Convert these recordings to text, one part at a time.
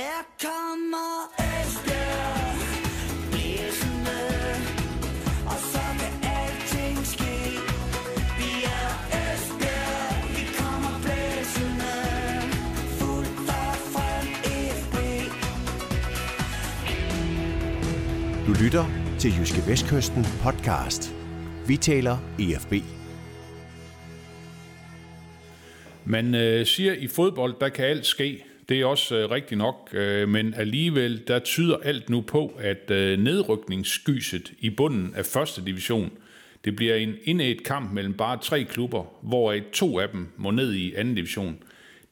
Her kommer Esbjerg Blæsende Og så kan alting ske Vi er Esbjerg Vi kommer blæsende Fuldt og frem FB Du lytter til Jyske Vestkysten podcast. Vi taler EFB. Man øh, siger, i fodbold, der kan alt ske. Det er også øh, rigtigt nok, øh, men alligevel, der tyder alt nu på, at øh, nedrykningsskyset i bunden af første division, det bliver en indædt kamp mellem bare tre klubber, hvoraf to af dem må ned i anden division.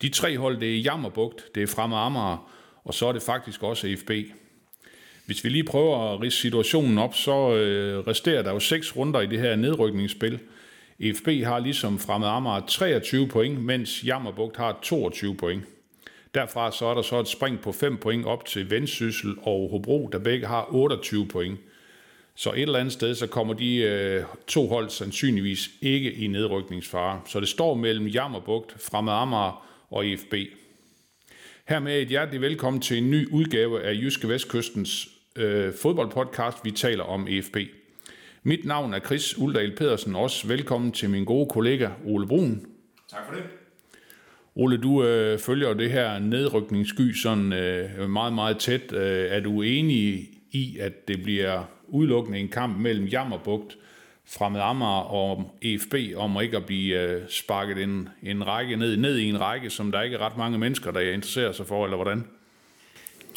De tre hold, det er Jammerbugt, det er Fremad Amager, og så er det faktisk også FB. Hvis vi lige prøver at rige situationen op, så øh, resterer der jo seks runder i det her nedrykningsspil. FB har ligesom Fremad Amager 23 point, mens Jammerbugt har 22 point. Derfra så er der så et spring på 5 point op til Vendsyssel og Hobro, der begge har 28 point. Så et eller andet sted, så kommer de øh, to hold sandsynligvis ikke i nedrykningsfare. Så det står mellem Jammerbugt, Fremad Amager og IFB. Hermed et hjerteligt velkommen til en ny udgave af Jyske Vestkystens øh, fodboldpodcast, vi taler om EFB. Mit navn er Chris Uldal Pedersen, også velkommen til min gode kollega Ole Brun. Tak for det. Ole, du øh, følger jo det her nedrykningssky sådan øh, meget, meget tæt. Øh, er du enig i, at det bliver udelukkende en kamp mellem Jammerbugt, Fremad Amager og EFB om ikke at blive øh, sparket en, en række ned, ned i en række, som der ikke er ret mange mennesker, der interesserer sig for, eller hvordan?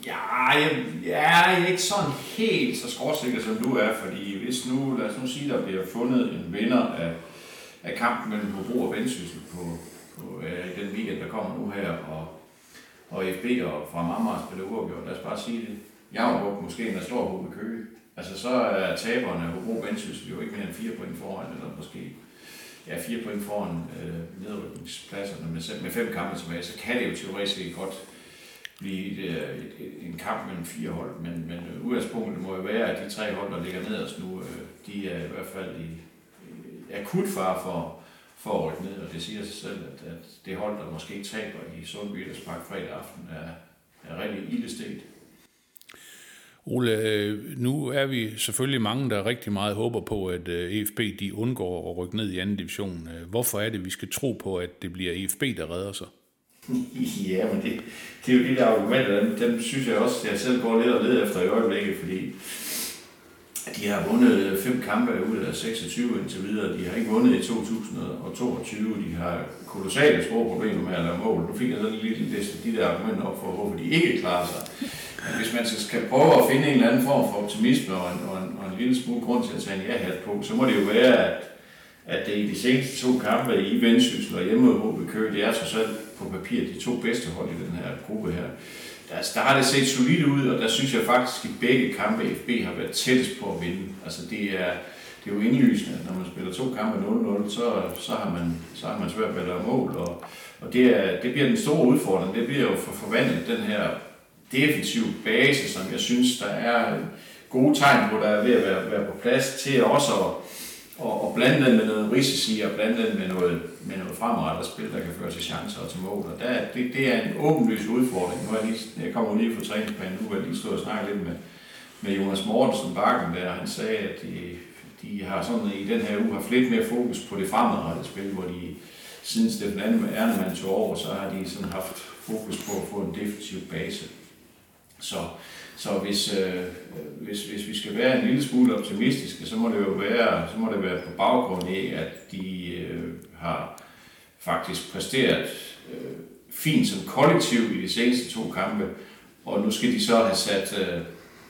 Ja, jeg, jeg er ikke sådan helt så skråsikker, som du er, fordi hvis nu, lad os nu sige, der bliver fundet en vinder af, af kampen mellem Hobro og Vendsyssel på, på øh, den weekend, der kommer nu her, og, og FB og fra Amager spiller uafgjort, lad os bare sige det. Javnbuk måske en stor håb med Køge. Altså så er taberne af Hobro og Vendsyssel jo ikke mere end fire point foran, eller måske ja, fire point foran øh, nedrykningspladserne med, med fem kampe tilbage, så kan det jo teoretisk set godt blive et, øh, et, et, en kamp mellem fire hold, men, men øh, udgangspunktet må jo være, at de tre hold, der ligger nederst nu, øh, de er i hvert fald i, i akut far for, for at rykke ned, og det siger sig selv, at, at det hold, der måske taber i Sundby Park fredag aften, er, er rigtig ildestet. Ole, øh, nu er vi selvfølgelig mange, der rigtig meget håber på, at øh, EFB de undgår at rykke ned i anden division. Øh, hvorfor er det, vi skal tro på, at det bliver EFB, der redder sig? Ja, men det, det er jo de der argumenter, dem, dem synes jeg også, jeg selv går lidt og leder efter i øjeblikket, fordi de har vundet fem kampe ud af 26 indtil videre. De har ikke vundet i 2022. De har kolossale store problemer med at lave mål. Nu fik jeg sådan lige liste de der argumenter op for, hvorfor de ikke klarer sig. Men hvis man skal prøve at finde en eller anden form for optimisme og en, og en, og en lille smule grund til at tage en ja-hat på, så må det jo være, at, at det i de seneste to kampe i Vendsyssel og hjemme mod Køge, det er så selv på papir de to bedste hold i den her gruppe her. Der, der har det set solidt ud, og der synes jeg faktisk, at begge kampe FB har været tættest på at vinde. Altså det er, det er jo indlysende, at når man spiller to kampe 0-0, så, så, har man, så har man svært ved at lave mål. Og, og det, er, det bliver den store udfordring. Det bliver jo for forvandlet den her defensive base, som jeg synes, der er gode tegn på, der er ved at være, være på plads til også at, og, og blande den med noget risici og blande den med noget, med noget fremadrettet spil, der kan føre til chancer og til mål. Og der, det, det er en åbenlys udfordring. Nu er jeg, lige, jeg kommer lige fra træningsbanen nu, og jeg lige stået og snakket lidt med, med Jonas Mortensen Bakken der. Han sagde, at de, de har sådan i den her uge haft lidt mere fokus på det fremadrettede spil, hvor de siden Steffen Ernemann tog over, så har de sådan haft fokus på at få en defensiv base. Så, så hvis, øh, hvis, hvis vi skal være en lille smule optimistiske, så må det jo være, så må det være på baggrund af, at de øh, har faktisk præsteret øh, fint som kollektiv i de seneste to kampe, og nu skal de så have sat, øh,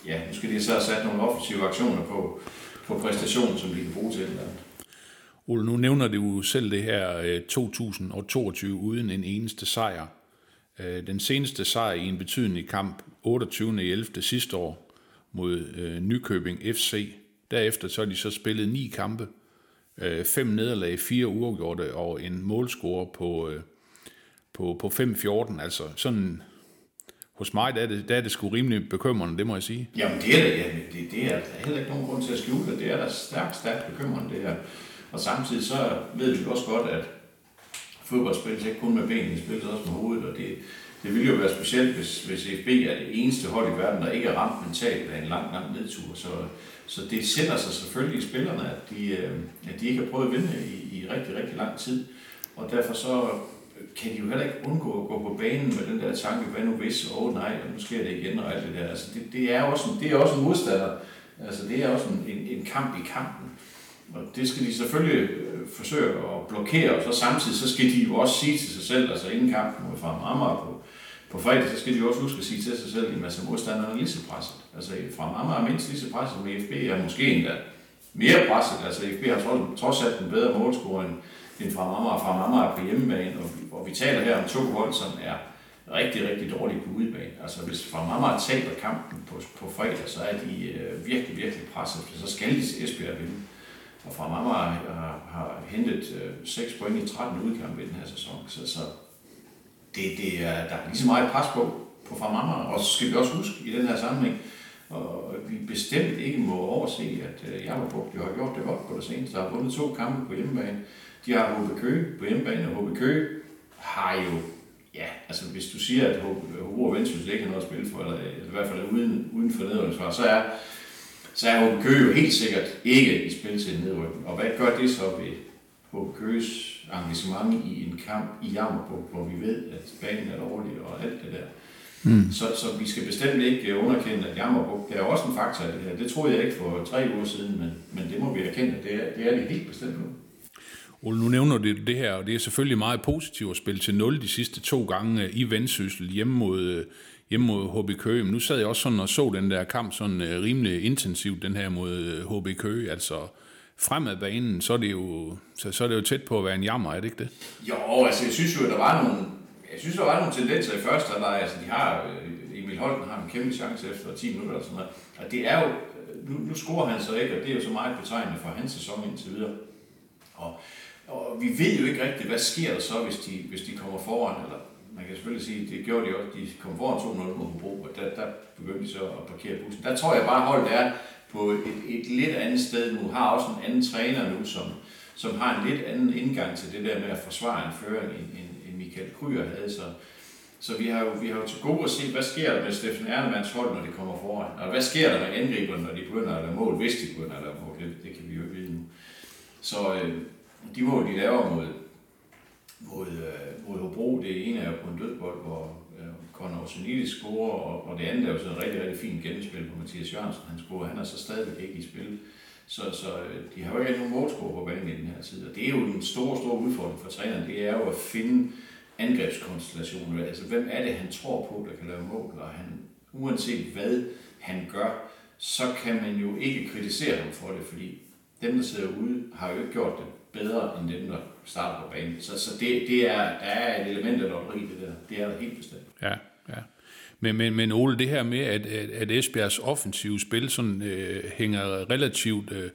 ja, nu skal de så have sat nogle offensive aktioner på, på præstationen, som de kan bruge til det. Ole, nu nævner du jo selv det her øh, 2022 uden en eneste sejr. Øh, den seneste sejr i en betydelig kamp, 28.11. sidste år mod øh, Nykøbing FC. Derefter så har de så spillet ni kampe, øh, fem nederlag, fire uafgjorte og en målscore på, øh, på, på 5-14. Altså sådan, hos mig der er, det, der er det sgu rimelig bekymrende, det må jeg sige. Jamen det er det, ja, det, det er der heller ikke nogen grund til at skjule det. Det er da stærkt, stærkt bekymrende det her. Og samtidig så ved vi også godt, at fodbold spilles ikke kun med benene, det spilles også med hovedet, og det, det ville jo være specielt, hvis, hvis FB er det eneste hold i verden, der ikke er ramt mentalt af en lang, lang nedtur. Så, så det sætter sig selvfølgelig i spillerne, at de, øh, at de ikke har prøvet at vinde i, i rigtig, rigtig lang tid. Og derfor så kan de jo heller ikke undgå at gå på banen med den der tanke, hvad nu hvis, åh oh, nej, nu sker det igen og alt det der. Altså det, det, er også en, det er også en modstander. Altså det er også en, en, en kamp i kampen. Og det skal de selvfølgelig øh, forsøge at blokere, og så samtidig så skal de jo også sige til sig selv, altså inden kampen mod fra Amager på, på fredag, så skal de jo også huske at sige til sig selv, at altså, modstanderne er lige så presset. Altså fra Amager er mindst lige så presset som FB, er måske endda mere presset. Altså FB har trods, trods alt en bedre målscore end, end fra Amager, fra Amager på hjemmebane, og, og vi taler her om to hold, som er rigtig, rigtig dårlige på udebane. Altså hvis fra Amager taber kampen på, på fredag, så er de øh, virkelig, virkelig presset, så skal de Esbjerg vinde. Og fra Amager har, har hentet øh, 6 point i 13 udkampe i den her sæson, så, så det, det er, der er lige så meget pres på, på fra mamma, Og så skal vi også huske i den her sammenhæng, og vi bestemt ikke må overse, at øh, Jammerbugt jo har gjort det godt på det seneste. Der har vundet to kampe på hjemmebane. De har HB Køge på hjemmebane, og HB Køge har jo, ja, altså hvis du siger, at Hobro og Vendsyssel ikke har noget at spille for, eller, eller i hvert fald uden, uden for nedrykningsfar, så er, så er HB Køge jo helt sikkert ikke i spil til en nedrykning. Og hvad gør det så ved HB Køges engagement i en kamp i Jammerbugt, hvor vi ved, at banen er dårlig og alt det der? Mm. Så, så vi skal bestemt ikke underkende, at Jammerbugt, det er også en faktor af det her. Det troede jeg ikke for tre uger siden, men, men det må vi erkende, det er, det er det helt bestemt nu. Ole, nu nævner du det her, og det er selvfølgelig meget positivt at spille til 0 de sidste to gange i Vendsyssel hjemme mod, hjemme mod HB Køge. Men nu sad jeg også sådan og så den der kamp sådan øh, rimelig intensivt, den her mod øh, HB Køge. Altså fremad banen, så er, det jo, så, så er det jo tæt på at være en jammer, er det ikke det? Jo, altså jeg synes jo, at der var nogle, jeg synes, der var nogle tendenser i første halvleg. Altså de har, øh, Emil Holten har en kæmpe chance efter 10 minutter og sådan noget. Og det er jo, øh, nu, nu scorer han så ikke, og det er jo så meget betegnende for hans sæson indtil videre. Og og vi ved jo ikke rigtigt, hvad sker der så, hvis de, hvis de kommer foran, eller man kan selvfølgelig sige, det gjorde de også, de kom foran 2-0 mod Hobro, og der, der begyndte de så at parkere bussen. Der tror jeg bare, at holdet er på et, et lidt andet sted nu, har også en anden træner nu, som, som har en lidt anden indgang til det der med at forsvare en føring, end, end, end Michael Kryer havde. Så, så vi har, jo, vi har jo til gode at se, hvad sker der med Steffen Ernemanns hold, når de kommer foran? Og hvad sker der med angriberne, når de begynder at lave mål, hvis de begynder at lave mål? Det, det kan vi jo ikke vide nu. Så, øh, de mål, de laver mod, mod, øh, mod Hobro, det ene er jo på en dødbold, hvor øh, Conor Sunili scorer, og, og det andet er jo sådan en rigtig, rigtig fint genspil på Mathias Jørgensen. Han scorer, han er så stadigvæk ikke i spil. Så, så øh, de har jo ikke nogen målscore på banen i den her tid. Og det er jo en stor, stor udfordring for træneren. Det er jo at finde angrebskonstellationer. Altså, hvem er det, han tror på, der kan lave mål? Og han, uanset hvad han gør, så kan man jo ikke kritisere ham for det, fordi dem, der sidder ude, har jo ikke gjort det bedre end dem, der starter på banen. Så, så det, det er, der er et element af lotteri, det der. Det er der helt bestemt. Ja, ja. Men, men, men Ole, det her med, at, at Esbjergs offensive spil sådan, øh, hænger relativt øh,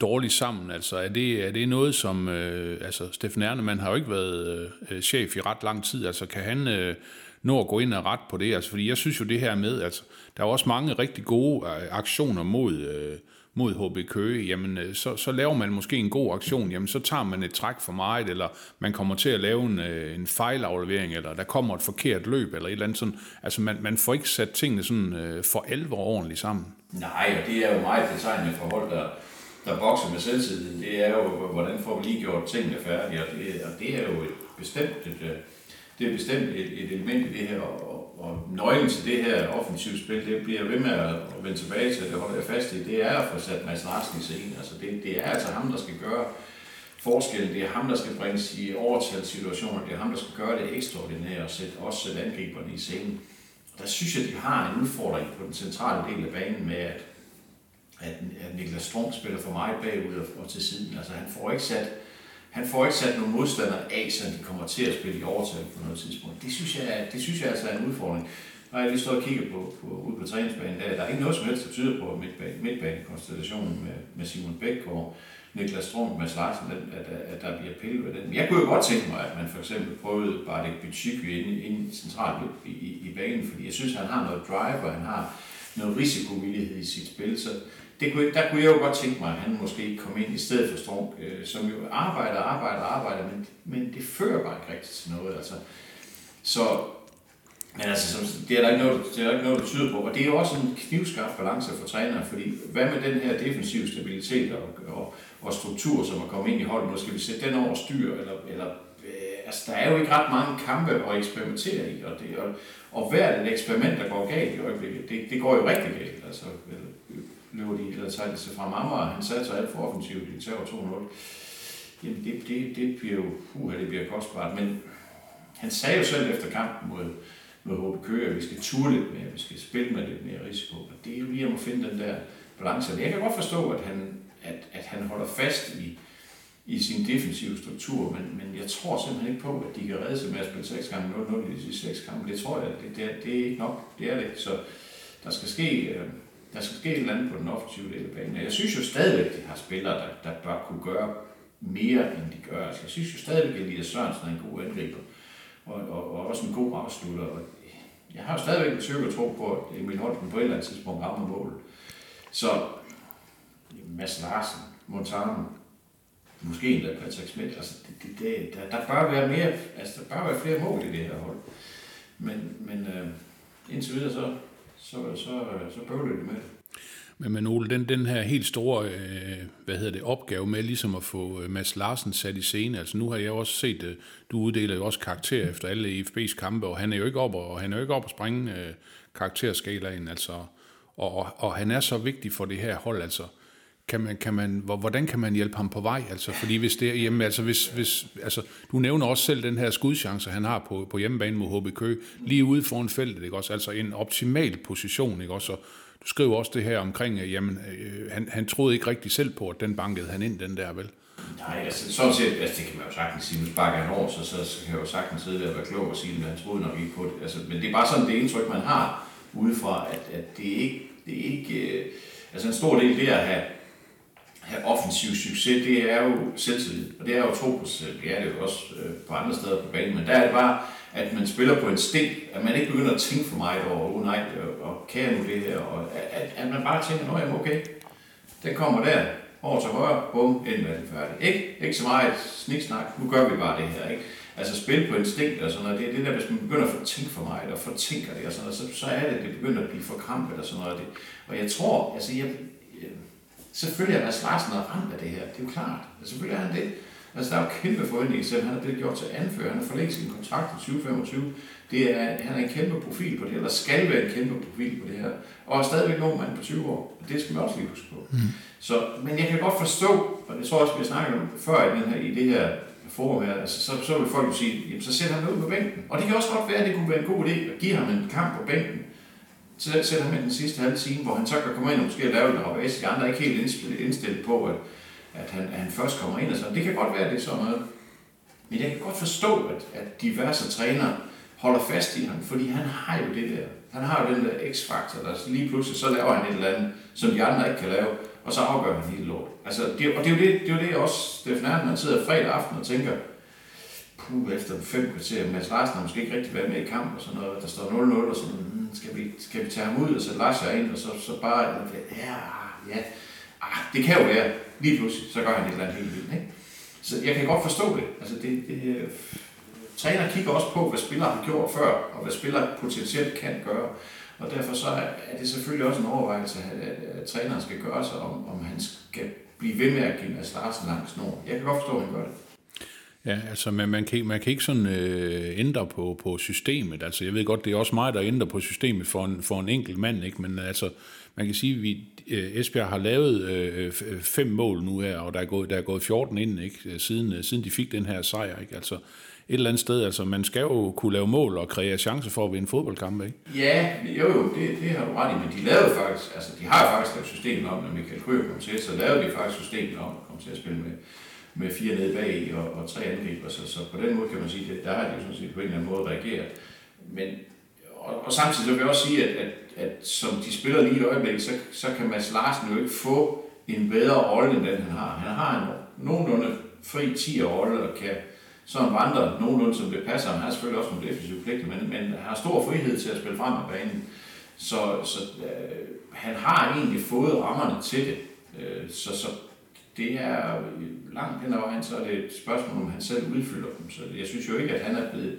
dårligt sammen, altså er det, er det noget, som, øh, altså Steffen Ernemann har jo ikke været øh, chef i ret lang tid, altså kan han øh, nå at gå ind og ret på det, altså fordi jeg synes jo det her med, altså der er også mange rigtig gode øh, aktioner mod, øh, mod HB Køge, jamen øh, så, så laver man måske en god aktion, jamen så tager man et træk for meget, eller man kommer til at lave en, øh, en fejlaflevering, eller der kommer et forkert løb, eller et eller andet sådan. Altså man, man får ikke sat tingene sådan øh, for alvor ordentligt sammen. Nej, og det er jo meget betegnende forhold, der, der bokser med selvtillid. Det er jo, hvordan får vi lige gjort tingene færdige, og det, og det er jo et bestemt et, det er bestemt et, et element i det her, og, nøglen til det her offensive spil, det bliver ved med at vende tilbage til, det holder jeg fast i, det er at få sat Mads Larsen i scenen. Altså det, det er altså ham, der skal gøre forskellen. Det er ham, der skal bringes i overtalssituationer. Det er ham, der skal gøre det ekstraordinære og sætte, også sætte angriberne i scenen. Og der synes jeg, de har en udfordring på den centrale del af banen med, at, at, at Niklas Strøm spiller for meget bagud og, og til siden. Altså han får ikke sat han får ikke sat nogle modstandere af, så de kommer til at spille i overtal på noget tidspunkt. Det synes jeg, det synes jeg altså er en udfordring. Når jeg lige står og kigger på, på, ude på træningsbanen, der, der er ikke noget som helst, der tyder på midtbane, midtbanekonstellationen med, med Simon Bæk og Niklas Strøm med Larsen, at, at, at, der bliver pillet ved den. Men jeg kunne jo godt tænke mig, at man for eksempel prøvede Bartek Bytsyky ind, ind centralt i, i, i banen, fordi jeg synes, han har noget drive, og han har noget risikovillighed i sit spil, så det kunne, der kunne jeg jo godt tænke mig, at han måske kom ind i stedet for Strunk, øh, som jo arbejder, arbejder, arbejder, men, men det fører bare ikke rigtigt til noget. Altså. Så Men altså, som, det er der ikke noget, det er der ikke noget, der tyder på. Og det er jo også en knivskarp balance for trænere, fordi hvad med den her defensive stabilitet og, og, og struktur, som er kommet ind i holdet, nu skal vi sætte den over styr, eller, eller øh, altså, der er jo ikke ret mange kampe at eksperimentere i, og, det, og, og hvert et eksperiment, der går galt i øjeblikket, det, det går jo rigtig galt. Altså, løber de, eller tager de sig fra Amager, han satte sig alt for offensivt, de tager 2-0. Jamen, det, det, det bliver jo, uh, det bliver kostbart, men han sagde jo selv efter kampen mod, mod HB Køge, at vi skal ture lidt mere, vi skal spille med lidt mere risiko. Og det er jo lige om at finde den der balance. Jeg kan godt forstå, at han, at, at han holder fast i, i sin defensive struktur, men, men jeg tror simpelthen ikke på, at de kan redde sig med at spille 6 gange 0-0 i de sidste 6 kampe. Det tror jeg, det, det, er, det er ikke nok. Det er det. Så der skal ske, øh, der skal ske et eller andet på den offensive del af banen. Jeg synes jo stadigvæk, at de har spillere, der, der bør kunne gøre mere, end de gør. Altså, jeg synes jo stadigvæk, at Elias Sørensen er en god angriber, og, og, og også en god afslutter. Og jeg har jo stadigvæk en tvivl tro på, at Emil Holten på et eller andet tidspunkt rammer mål. Så Mads Larsen, Montano, måske endda Patrick Schmidt, altså det, det, det, der, der, bør være mere, altså der bør være flere mål i det her hold. Men, men øh, indtil videre, så, så, så, så bøvler de med det. Men, men Ole, den, den her helt store øh, hvad hedder det, opgave med ligesom at få øh, Mads Larsen sat i scene, altså nu har jeg også set, øh, du uddeler jo også karakter efter alle IFB's kampe, og han er jo ikke op og han er jo ikke op at springe øh, karakterskalaen, altså, og, og, og han er så vigtig for det her hold, altså, kan man, kan man, hvordan kan man hjælpe ham på vej? Altså, fordi hvis det er hjemme, altså hvis, hvis, altså, du nævner også selv den her skudchance, han har på, på hjemmebane mod HB Køge, lige ude foran feltet, ikke også? Altså en optimal position, ikke også? Og du skriver også det her omkring, at jamen, øh, han, han troede ikke rigtig selv på, at den bankede han ind, den der, vel? Nej, altså sådan set, altså det kan man jo sagtens sige, nu sparker han over, så, så, så kan jeg jo sagtens sidde der og være klog og sige, at han troede nok ikke på det. Altså, men det er bare sådan det indtryk, man har udefra, at, at det er ikke, det er ikke øh, altså en stor del det at have offensiv succes, det er jo selvtillid, og det er jo tro på sig selv, det er det jo også øh, på andre steder på banen, men der er det bare, at man spiller på en sting, at man ikke begynder at tænke for meget over, oh nej, øh, og kan jeg nu det her, og at, at man bare tænker, nå jamen okay, den kommer der, over til højre, bum, ind med den færdig. Ikke, ikke så meget sniksnak, nu gør vi bare det her, ikke? Altså spil på instinkt og sådan noget, det er det der, hvis man begynder at tænke for meget, og fortænker tænker det og sådan noget, så, så er det, det begynder at blive for krampet og sådan noget. Det. Og jeg tror, altså jeg selvfølgelig er Mads Larsen ramt af det her, det er jo klart, altså, selvfølgelig er han det. Altså, der er jo kæmpe forventninger til, han er blevet gjort til anfører. Han har forlænget sin kontrakt i 2025. Det er, han er en kæmpe profil på det, eller skal være en kæmpe profil på det her. Og er stadigvæk nogen mand på 20 år. Det skal man også lige huske på. Mm. Så, men jeg kan godt forstå, og det tror jeg også, vi har snakket om før i, den her, i det her forum her, altså, så, så vil folk jo sige, jamen, så sætter han ud på bænken. Og det kan også godt være, at det kunne være en god idé at give ham en kamp på bænken. Så sætter han den sidste halve time, hvor han så kan komme ind og måske lave lidt rabat. De andre er ikke helt indstillet på, at at han, at han først kommer ind og sådan. Det kan godt være, at det er sådan noget. Men jeg kan godt forstå, at, at diverse trænere holder fast i ham, fordi han har jo det der. Han har jo den der x-faktor, der lige pludselig så laver han et eller andet, som de andre ikke kan lave, og så afgør han hele lort. Altså, det, og det er jo det, det, er jo det også, Steffen Erden, han sidder fredag aften og tænker, puh, efter fem kvarter, Mads Larsen har måske ikke rigtig været med i kamp og sådan noget, der står 0-0 og sådan, mm, skal, vi, skal vi tage ham ud og sætte Lars ind, og så, så bare, ja, ja, ah, det kan jo være, lige pludselig, så gør han et eller andet helt vildt. Ikke? Så jeg kan godt forstå det. Altså det, det øh, træner kigger også på, hvad spillere har gjort før, og hvad spillere potentielt kan gøre. Og derfor så er det selvfølgelig også en overvejelse, at, at, at træneren skal gøre sig, om, om han skal blive ved med at give Mads Larsen langs snor. Jeg kan godt forstå, at han gør det. Ja, altså man, man, kan, man kan ikke sådan øh, ændre på, på systemet. Altså jeg ved godt, det er også mig, der ændrer på systemet for en, for en enkelt mand, ikke? men altså man kan sige, at vi, øh, Esbjerg har lavet øh, øh, fem mål nu her, og der er gået, der er gået 14 ind, ikke? Øh, siden, øh, siden de fik den her sejr. Ikke? Altså, et eller andet sted, altså man skal jo kunne lave mål og kreere chancer for at vinde fodboldkampe, ikke? Ja, jo jo, det, det har du ret i, men de lavede faktisk, altså de har faktisk lavet systemet om, når Michael Krøger kom til, så lavede de faktisk systemet om at komme til at spille med, med fire nede bag og, og tre angriber, så, så på den måde kan man sige, at der har de jo sådan set på en eller anden måde reageret. Men, og, og samtidig så vil jeg også sige, at, at at som de spiller lige i øjeblikket, så, så kan Mads Larsen jo ikke få en bedre rolle, end den han har. Han har en nogenlunde fri 10 rolle, og kan sådan vandre nogenlunde, som det passer. Han har selvfølgelig også nogle defensive pligter, men, men han har stor frihed til at spille frem af banen. Så, så øh, han har egentlig fået rammerne til det. Øh, så, så det er langt hen ad vejen, så er det et spørgsmål, om han selv udfylder dem. Så jeg synes jo ikke, at han er blevet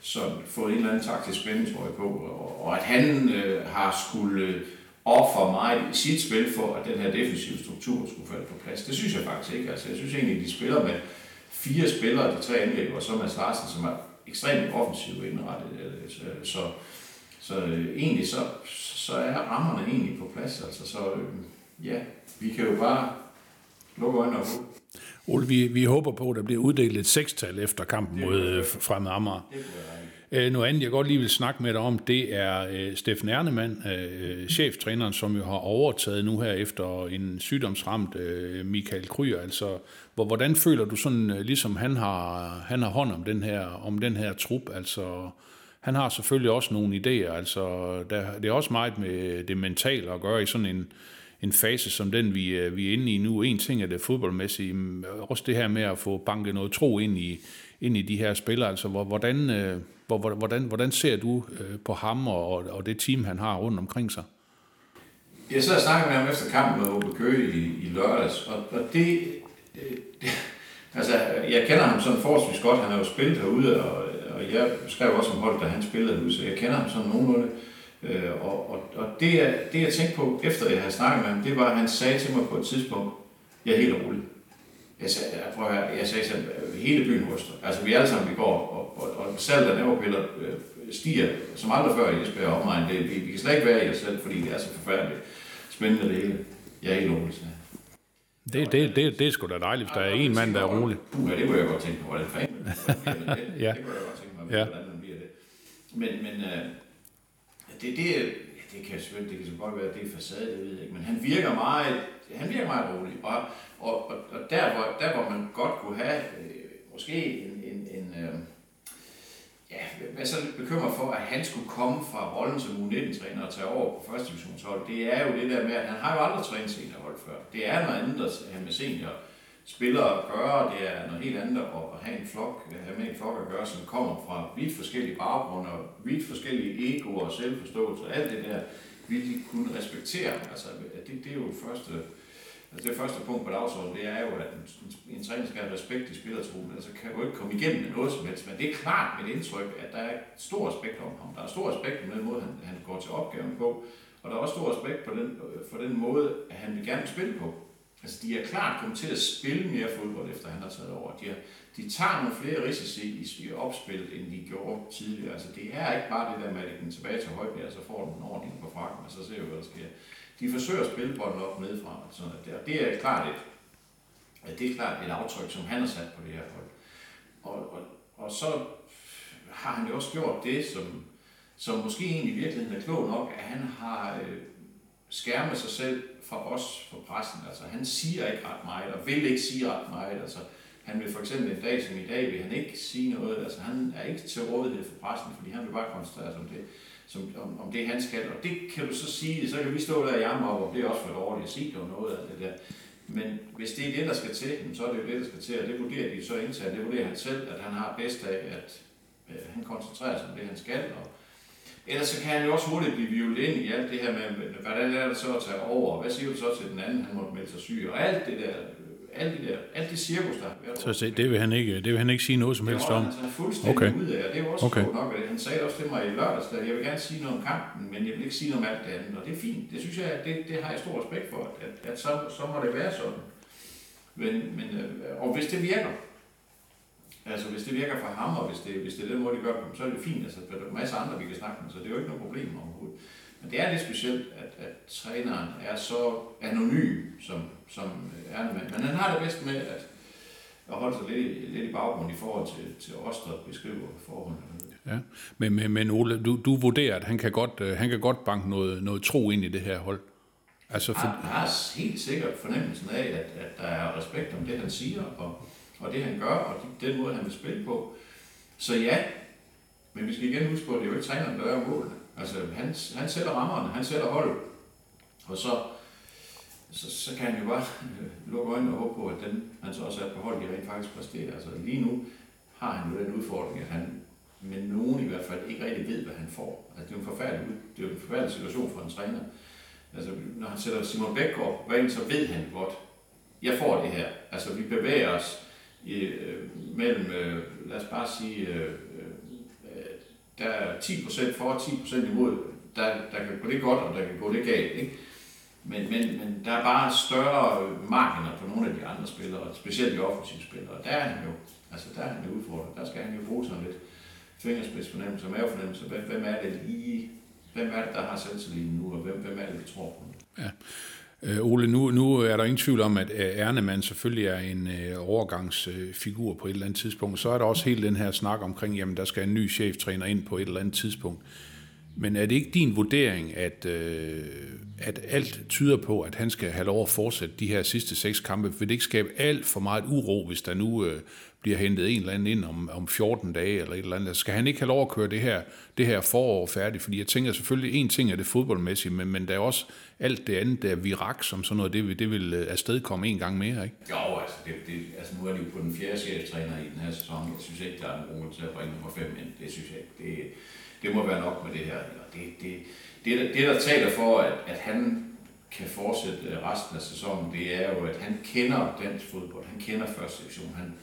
sådan fået en eller anden taktisk spændingsrøg på, og, og at han øh, har skulle øh, ofre meget i sit spil for, at den her defensive struktur skulle falde på plads. Det synes jeg faktisk ikke. Altså, jeg synes egentlig, at de spiller med fire spillere, de tre anlæg, og så Mads Larsen, som er ekstremt offensivt indrettet. Så, så, så øh, egentlig så, så er rammerne egentlig på plads. Altså, så øh, ja, vi kan jo bare lukke øjnene og. Ole, vi, vi håber på, at der bliver uddelt et sekstal efter kampen mod øh, Fremad Amager. Det. Øh, Noget andet, jeg godt lige vil snakke med dig om, det er øh, Steffen Ernemann, øh, cheftræneren, som jo har overtaget nu her efter en sygdomsramt øh, Michael Kryer. Altså, hvor, hvordan føler du sådan, øh, ligesom han har, han har hånd om den her, om den her trup? Altså, han har selvfølgelig også nogle idéer. Altså, der, det er også meget med det mentale at gøre i sådan en, en fase som den, vi, øh, vi er inde i nu. En ting er det fodboldmæssige, også det her med at få banket noget tro ind i, ind i de her spillere. Altså, hvordan, øh, hvordan, hvordan ser du øh, på ham og, og det team, han har rundt omkring sig? Jeg sad og snakkede med ham efter kampen med Ove Køge i, i lørdags, og, og det, øh, det, altså, jeg kender ham sådan forholdsvis godt, han har jo spillet herude, og, og jeg skrev også om holdet, da han spillede herude, så jeg kender ham sådan nogenlunde. Øh, og, og, og det, jeg, det, jeg tænkte på, efter jeg havde snakket med ham, det var, at han sagde til mig på et tidspunkt, jeg er helt rolig. Jeg sagde, jeg, prøv at høre, jeg sagde til ham, hele byen ryster. Altså, vi alle sammen, vi går, og, og, og salget af næverpiller øh, stiger som aldrig før i Esbjerg omegn. Det, vi, vi kan slet ikke være i os selv, fordi det er så forfærdeligt spændende det hele. Jeg er helt rolig, sagde. Det, det, det, det er sgu da dejligt, hvis der er en mand, der er rolig. Puh, det kunne jeg godt tænke mig. Hvordan fanden? det? Det kunne jeg godt tænke mig, Ja. hvordan bliver det. Men, men øh, det, det, ja, det kan selvfølgelig, det kan så godt være, at det er facade, det ved jeg ikke, men han virker meget, han virker meget rolig. Og, og, og, og der, hvor, der, hvor man godt kunne have øh, måske en, en, en øh, ja, hvad så lidt bekymret for, at han skulle komme fra rollen som U19-træner og tage over på første divisionshold. Det er jo det der med, at han har jo aldrig trænet seniorhold før. Det er noget andet at han med senior spillere at gøre, det er noget helt andet at have en flok, have med en flok at gøre, som kommer fra vidt forskellige baggrunde og vidt forskellige egoer og selvforståelse og alt det der, vil de kunne respektere. Altså, det, det er jo første, altså det første punkt på dagsordenen, det er jo, at en, en træner skal have respekt i spillertruppen, altså kan jo ikke komme igennem med noget som helst, men det er klart mit indtryk, at der er stor respekt om ham. Der er stor respekt på den måde, han, han går til opgaven på, og der er også stor respekt på den, for den måde, at han vil gerne spille på. Altså, de er klart kommet til at spille mere fodbold, efter han har taget over. De, er, de tager nogle flere risici i, i opspillet, end de gjorde tidligere. Altså, det er ikke bare det der med at den tilbage til højbjerg, så får den ordentligt på frakken, og så ser vi, hvad der sker. De forsøger at spille bolden op nedefra. og Sådan noget. det, og det er klart et, at det er klart et aftryk, som han har sat på det her hold. Og, og, og så har han jo også gjort det, som, som måske egentlig i virkeligheden er klog nok, at han har øh, skærme sig selv fra os, fra pressen. Altså han siger ikke ret meget, og vil ikke sige ret meget. Altså, han vil for eksempel en dag som i dag, vil han ikke sige noget. Altså han er ikke til rådighed for pressen, fordi han vil bare koncentrere sig om det, som, om, om det han skal. Og det kan du så sige, så kan vi stå der i jammer op, og det er også for dårligt at sige det noget af det der. Men hvis det er det, der skal til, så er det jo det, der skal til, og det vurderer de så indsat. Det vurderer han selv, at han har bedst af, at øh, han koncentrerer sig om det, han skal. Og ellers så kan han jo også hurtigt blive violet ind i alt det her med, hvordan er det så at tage over, og hvad siger du så til den anden, han måtte melde sig syg, og alt det der, øh, alt det der, alt det cirkus, der har været. Så se, det vil han ikke, det vil han ikke sige noget som helst Det om. var han fuldstændig Okay. ud af, og det er jo også Okay. nok, at han sagde også til mig i lørdags, at jeg vil gerne sige noget om kampen, men jeg vil ikke sige noget om alt det andet, og det er fint. Det synes jeg, det, det har jeg stor respekt for, at, at så, så må det være sådan. Men, men, øh, og hvis det virker, altså hvis det virker for ham, og hvis det, hvis det er den måde, de gør på, så er det fint. Altså, der er en masse andre, vi kan snakke med, så det er jo ikke noget problem overhovedet. Men det er lidt specielt, at, at træneren er så anonym, som, som Ernemann. Men han har det bedst med at, at holde sig lidt, lidt i baggrund i forhold til, til os, der beskriver forholdene. Ja. Men, men, men Ole, du, du vurderer, at han kan, godt, øh, han kan godt banke noget, noget tro ind i det her hold. Altså, for, Han har helt sikkert fornemmelsen af, at, at der er respekt om det, han siger, og, og det, han gør, og den måde, han vil spille på. Så ja, men vi skal igen huske på, at det er jo ikke træneren, der gør målene. Altså, han, han sætter rammerne, han sætter holdet, og så, så, så kan han jo bare øh, lukke øjnene og håbe på, at den, han så også er på hold, de rent faktisk præsterer. Altså, lige nu har han jo den udfordring, at han med nogen i hvert fald ikke rigtig ved, hvad han får. Altså, det er jo en forfærdelig, det er en forfærdelig situation for en træner. Altså, når han sætter Simon Bækgaard hvad så ved han godt, jeg får det her. Altså, vi bevæger os i, øh, mellem, øh, lad os bare sige, øh, øh, der er 10% for, 10% imod. Der, der kan gå det godt, og der kan gå det galt. Ikke? Men, men, men der er bare større marginer på nogle af de andre spillere, specielt de offensive spillere. Der er han jo, altså der er han jo udfordret. Der skal han jo bruge sådan lidt fingerspidsfornemmelse og mavefornemmelse. Hvem, hvem er det lige, hvem er det, der har selvtilliden nu, og hvem, hvem er det, vi tror på? Ja. Øh, Ole, nu, nu er der ingen tvivl om, at øh, Ernemann selvfølgelig er en øh, overgangsfigur på et eller andet tidspunkt. Så er der også hele den her snak omkring, jamen der skal en ny cheftræner ind på et eller andet tidspunkt. Men er det ikke din vurdering, at, øh, at alt tyder på, at han skal have lov at fortsætte de her sidste seks kampe? Vil det ikke skabe alt for meget uro, hvis der nu øh, bliver hentet en eller anden ind om, om 14 dage eller et eller andet? Skal han ikke have lov at køre det her, det her forår færdigt? Fordi jeg tænker selvfølgelig, en ting er det fodboldmæssige, men, men der er også alt det andet, der virak som sådan noget, det vil, det vil øh, afstedkomme en gang mere, ikke? Jo, altså, det, det, altså nu er det jo på den fjerde cheftræner i den her sæson. Jeg synes ikke, der er nogen til at bringe nummer fem ind. Det synes jeg ikke. Det, det må være nok med det her. Og det, det, det, det, det, der taler for, at, at han kan fortsætte øh, resten af sæsonen, det er jo, at han kender dansk fodbold. Han kender første sektion. Han,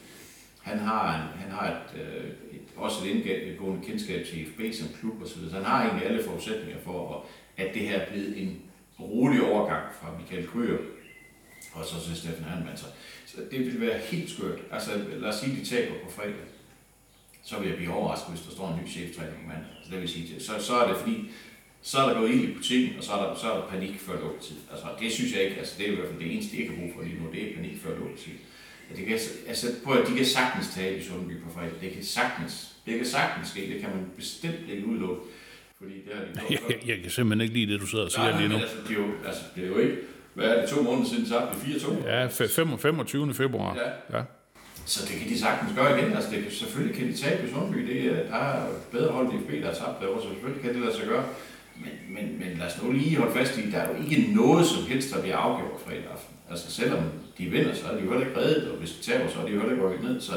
han har, en, han har et, øh, et, også et indgående kendskab til FB som klub osv. Så han har egentlig alle forudsætninger for, at det her er blevet en rolig overgang fra Michael Køger og så til Steffen Hermann. Så, så det vil være helt skørt. Altså lad os sige, at de taber på fredag. Så vil jeg blive overrasket, hvis der står en ny cheftræner på mandag. Så det vil sige, så, så er det fordi, så er der gået ild i butikken, og så er der, så er der panik før lukketid. Altså, det synes jeg ikke, altså det er i hvert fald det eneste, jeg kan bruge for lige nu, det er panik før lukketid. Det kan, altså, på at de kan sagtens tale i Sundby på fredag. Det kan sagtens. Det kan sagtens ske. Det kan man bestemt ikke udelukke. Fordi det har de gjort før. Jeg, jeg kan simpelthen ikke lide det, du sidder og siger Nej, lige nu. altså, det er jo, altså, det er jo ikke, hvad er det, to måneder siden tabte vi 4-2? Ja, fe- fem- 25. februar. Ja. ja. Så det kan de sagtens gøre igen. Altså, det, selvfølgelig kan de tabe i Sundby. Det, er- der er bedre hold i FB, der har tabt derovre, så selvfølgelig kan det lade sig gøre. Men, men, men lad os nu lige holde fast i, der er jo ikke noget som helst, der bliver afgjort fredag aften. Altså selvom de vinder, så er de jo heller ikke reddet, og hvis de taber, så er de jo heller ikke rykket ned. Så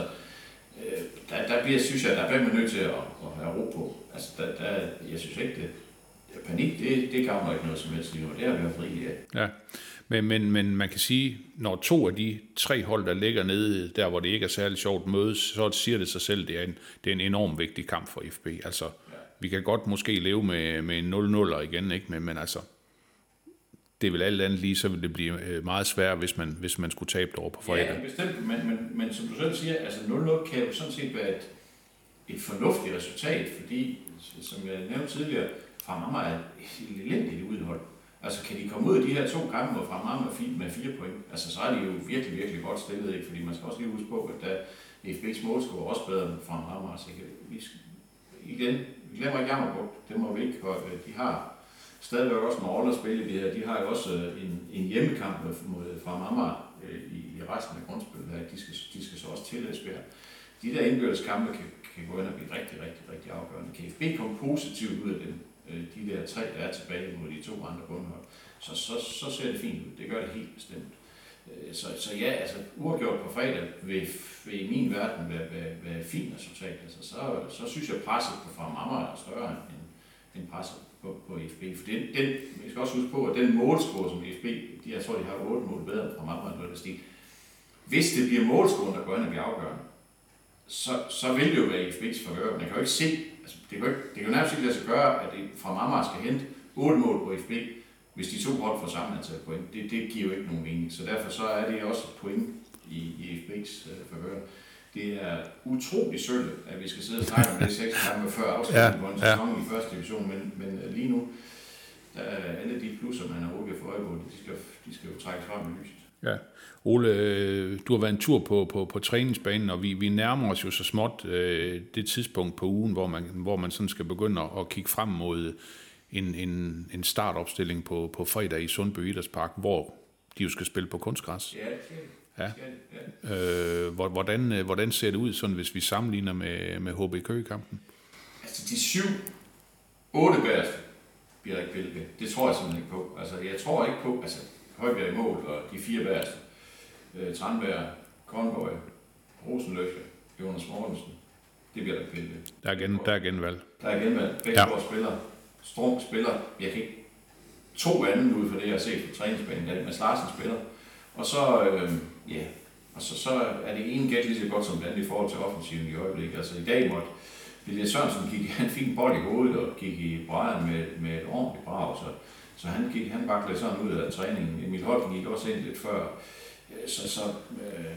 øh, der, der bliver, synes jeg, der bliver man nødt til at, at have ro på. Altså, der, der, jeg synes ikke, det, panik, det, det gavner ikke noget som helst lige nu. Det har vi haft rigeligt af. Ja, men, men, men man kan sige, når to af de tre hold, der ligger nede, der hvor det ikke er særlig sjovt mødes, så siger det sig selv, det er en, det er en enorm vigtig kamp for FB. Altså, vi kan godt måske leve med, med en 0-0'er igen, ikke? Men, men altså, det vil alt andet lige, så vil det blive øh, meget sværere, hvis man, hvis man skulle tabe det over på fredag. Ja, bestemt, men, men, men som du selv siger, altså 0-0 kan jo sådan set være et, et fornuftigt resultat, fordi, som jeg nævnte tidligere, fra Mamma er et elendigt udhold. Altså kan de komme ud af de her to kampe, og fra Mamma er fint med fire point, altså så er de jo virkelig, virkelig godt stillet, ikke? fordi man skal også lige huske på, at der FB's målscore er også bedre end fra Mamma, så kan, vi, igen, vi glemmer ikke Jammerbugt, det må vi ikke, og øh, de har stadigvæk også en rolle at spille i det her. De har jo også øh, en, en hjemmekamp mod, fra Mamma øh, i, i resten af grundspillet her. De skal, de skal så også til Esbjerg. De der indbyrdes kampe kan, kan gå ind og blive rigtig, rigtig, rigtig afgørende. KFB kom positivt ud af dem, øh, de der tre, der er tilbage mod de to andre bundhold, så, så, så ser det fint ud. Det gør det helt bestemt. Så, så ja, altså uafgjort på fredag vil, vil i min verden være, være, være fint resultat. Altså, så, så synes jeg, presset på fra Mamma er større end, end presset på, på FB. For den, den, vi skal også huske på, at den målscore, som FB, de, jeg tror, de har 8 mål bedre fra Mamma end noget stil. Hvis det bliver målscoren, der går ind og bliver afgørende, så, så vil det jo være i FB's forhør. Man kan jo ikke se, altså, det, kan jo ikke, det kan jo nærmest ikke lade sig gøre, at det fra Marmar skal hente 8 mål på FB, hvis de to hold får samme antal point. Det, det giver jo ikke nogen mening. Så derfor så er det også et point i, i FB's øh, favør. Det er utrolig synd, at vi skal sidde og snakke om det seks kampe før afslutningen Ja, på en ja. sæson i første division, men, men øh, lige nu, der er alle de plusser, man har overgivet for øje på, de skal, de skal jo trækkes frem i lyset. Ja. Ole, øh, du har været en tur på, på, på træningsbanen, og vi, vi nærmer os jo så småt øh, det tidspunkt på ugen, hvor man, hvor man sådan skal begynde at, at kigge frem mod en, en, en startopstilling på, på fredag i Sundby Idrætspark, hvor de jo skal spille på kunstgræs. Ja, det. Ja. Øh, hvor- hvordan, øh, hvordan ser det ud, sådan, hvis vi sammenligner med, med HB Køge-kampen? Altså de syv, otte bæreste bliver ikke ved. Det tror jeg simpelthen ikke på. Altså jeg tror ikke på, altså Højbjerg i mål og de fire bæreste. Øh, Tranberg, Kornborg, Rosenløfte, Jonas Mortensen. Det bliver der ikke. Der er, gen, der er genvalg. Der er genvalg. Bækkeborg ja. spiller. Strum spiller. Jeg kan ikke to anden ud fra det, jeg har set på træningsbanen, Mads Larsen spiller. Og så, øh, ja, og så, så er det ene gæt lige så godt som det andet i forhold til offensiven i øjeblikket. Altså i dag måtte Lille Sørensen gik, han fik en bold i hovedet og gik i bræden med, med et ordentligt brag, så, så han, gik, han baklede sådan ud af træningen. Emil Holten gik også ind lidt før. Så, så øh,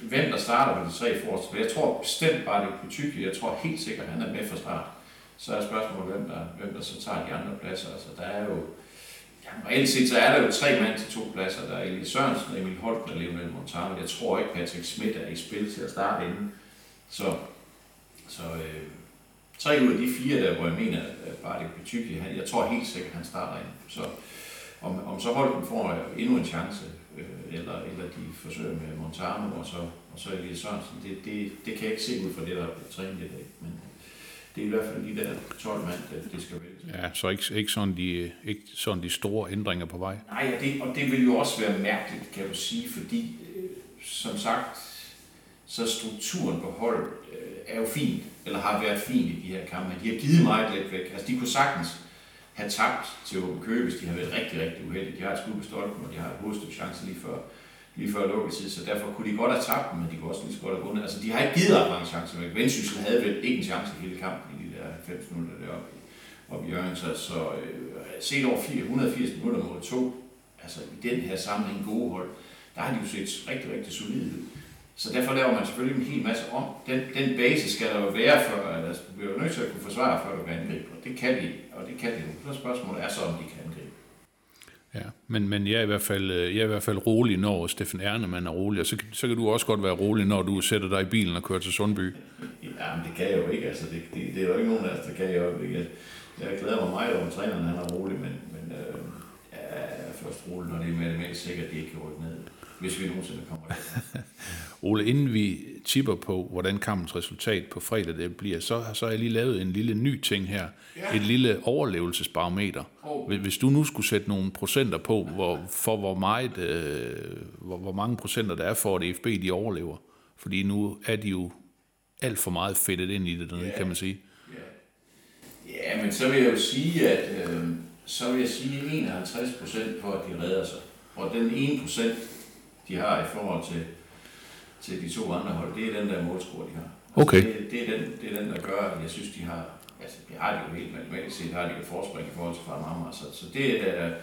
hvem der starter på de tre forreste, jeg tror bestemt bare det er Kutyki, jeg tror helt sikkert, at han er med fra start. Så er spørgsmålet, hvem der, hvem der så tager de andre pladser. Altså, der er jo, øh, reelt set, så er der jo tre mand til to pladser. Der er Elie Sørensen, Emil Holten og Lionel Montano. Jeg tror ikke, Patrick Schmidt er i spil til at starte inden. Så, så øh, tre ud af de fire der, hvor jeg mener, at bare det han, jeg tror helt sikkert, at han starter ind. Så om, om så Holten får øh, endnu en chance, øh, eller, eller de forsøger med Montano og så, og så Elie Sørensen, det, det, det kan jeg ikke se ud fra det, der er trænet i dag. Men det er i hvert fald de der 12 mand, der det skal vælges. Ja, så ikke, ikke, sådan de, ikke sådan de store ændringer på vej. Nej, og det, og det vil jo også være mærkeligt, kan du sige, fordi øh, som sagt, så strukturen på holdet øh, er jo fint, eller har været fint i de her kampe. De har givet meget lidt væk. Altså, de kunne sagtens have tabt til Åben Køge, hvis de har været rigtig, rigtig uheldige. De har et skud på stolpen, og de har et hovedstykke chance lige før, lige før lukketid, så derfor kunne de godt have tabt dem, men de kunne også lige så godt have vundet. Altså, de har ikke givet ret mange chancer væk. Vendsyssel havde vel ikke en chance i hele kampen i de der 90 minutter deroppe i, oppe i Jørgen, så, så øh, set over 480 minutter mod to, altså i den her sammenhæng gode hold, der har de jo set rigtig, rigtig solide ud. Så derfor laver man selvfølgelig en hel masse om. Den, den base skal der jo være, for, altså, du bliver jo nødt til at kunne forsvare, før du kan angribe. Og det kan de, og det kan de nu. Så spørgsmålet er så, om de kan angribe. Ja, men, men jeg, er i hvert fald, øh, jeg er i hvert fald rolig, når Steffen Ernemann er rolig, og så, så kan du også godt være rolig, når du sætter dig i bilen og kører til Sundby. Ja, men det kan jeg jo ikke. Altså, det, det, det er jo ikke nogen af os, der kan i øjeblikket. Jeg glæder mig meget over, at træneren han er rolig, men, men øh, jeg er først rolig, når det er med det mest sikkert, at de ikke kan rykke ned. Hvis vi nogensinde kommer der. Ole, inden vi tipper på, hvordan kampens resultat på fredag det bliver, så, så har jeg lige lavet en lille ny ting her. Ja. Et lille overlevelsesbarometer. Hvis- Hvis du nu skulle sætte nogle procenter på, hvor, for hvor, meget, øh, hvor, hvor mange procenter der er for, at EFB de overlever. Fordi nu er de jo alt for meget fedtet ind i det dernede, Ja. kan man sige. Ja, men så vil jeg jo sige, at øh, så vil jeg sige 51 procent på, at de redder sig. Og den 1 procent, de har i forhold til, til de to andre hold, det er den der målscore, de har. Okay. Det, det, er den, det er den, der gør, at jeg synes, de har, altså det har de jo helt matematisk set, har de et forspring i forhold til Farm Amager. Så, så det er da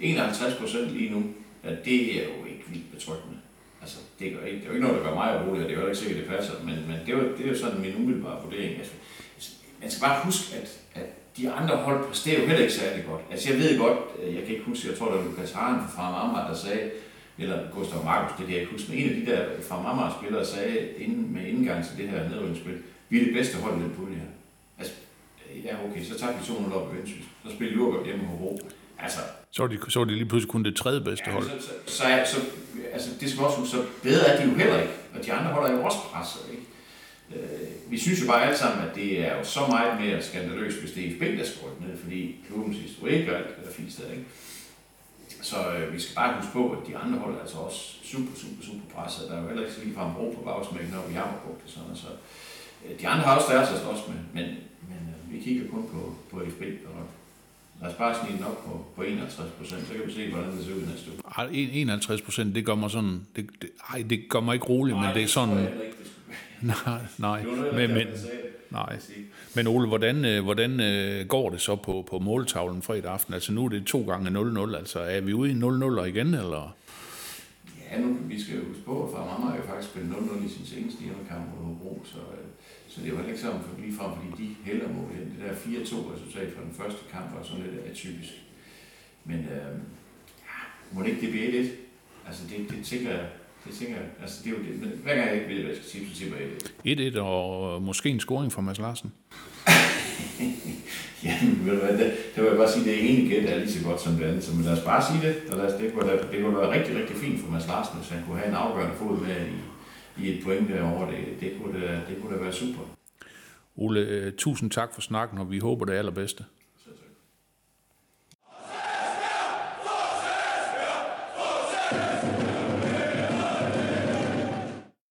51 procent lige nu, at det er jo ikke vildt betryggende. Altså, det, gør ikke, det er jo ikke noget, der gør mig rolig, og det er jo ikke sikkert, det passer, men, men det, er jo, det er jo sådan min umiddelbare vurdering. Altså, man skal bare huske, at, at de andre hold præsterer jo heller ikke særlig godt. Altså jeg ved godt, øh, jeg kan ikke huske, jeg tror, det var Lukas Haren fra Amager, der sagde, eller Gustav Markus, det kan jeg ikke huske, men en af de der fra Amager spillere sagde inden, med indgang til det her nedrykningsspil, vi er det bedste hold i den pulje her. Altså, øh, ja okay, så tager vi 200 op i Vendsyssel. Så spiller Lurgård hjemme på Hobro. Altså, Så var de, så var de lige pludselig kun det tredje bedste Ja, hold. så, så, så, så, altså, det skal også så bedre er de jo heller ikke. Og de andre holder jo også presset, ikke? Øh, vi synes jo bare alle sammen, at det er jo så meget mere skandaløst, hvis det er FB, der skal rykke ned, fordi klubbens historik og alt det der ikke? Så øh, vi skal bare huske på, at de andre hold er altså også super, super, super presset. Der er jo heller ikke så lige frem ro på bagsmækken op i Jammerbugt og sådan, så øh, de andre har også deres at slås med, men, men øh, vi kigger kun på, på FB, og lad os bare snige den op på, på 51 procent, så kan vi se, hvordan det ser ud næste uge. Ej, en- 51 procent, det gør mig sådan... Det, det, ej, det gør mig ikke rolig, men det er sådan... det. Nej, nej. Det noget, Men, men, det. nej. Men Ole, hvordan, øh, hvordan øh, går det så på, på måltavlen fredag aften? Altså nu er det to gange 0-0, altså er vi ude i 0-0 igen, eller? Ja, nu, vi skal jo huske på, at Amager jo faktisk spillet 0-0 i sin seneste hjemmekamp mod Hobro, så, øh, så det var heller ikke sådan for lige frem, fordi de hælder mod hen. Det der 4-2 resultat fra den første kamp var sådan lidt atypisk. Men øh, ja, må det ikke det blive 1 Altså det, det tænker jeg, det tænker jeg, altså det er jo det, men hver gang jeg ikke ved, hvad jeg skal sige, så tipper jeg 1 1-1 og måske en scoring fra Mads Larsen. Ja, men ved du hvad, det, det vil jeg bare sige, det ene gæt er lige så godt som det andet, så men lad os bare sige det, og lad os, det, kunne, det kunne være rigtig, rigtig fint for Mads Larsen, hvis han kunne have en afgørende fod med i, i et point derovre, det, det, kunne da, det kunne da være super. Ole, øh, tusind tak for snakken, og vi håber det allerbedste.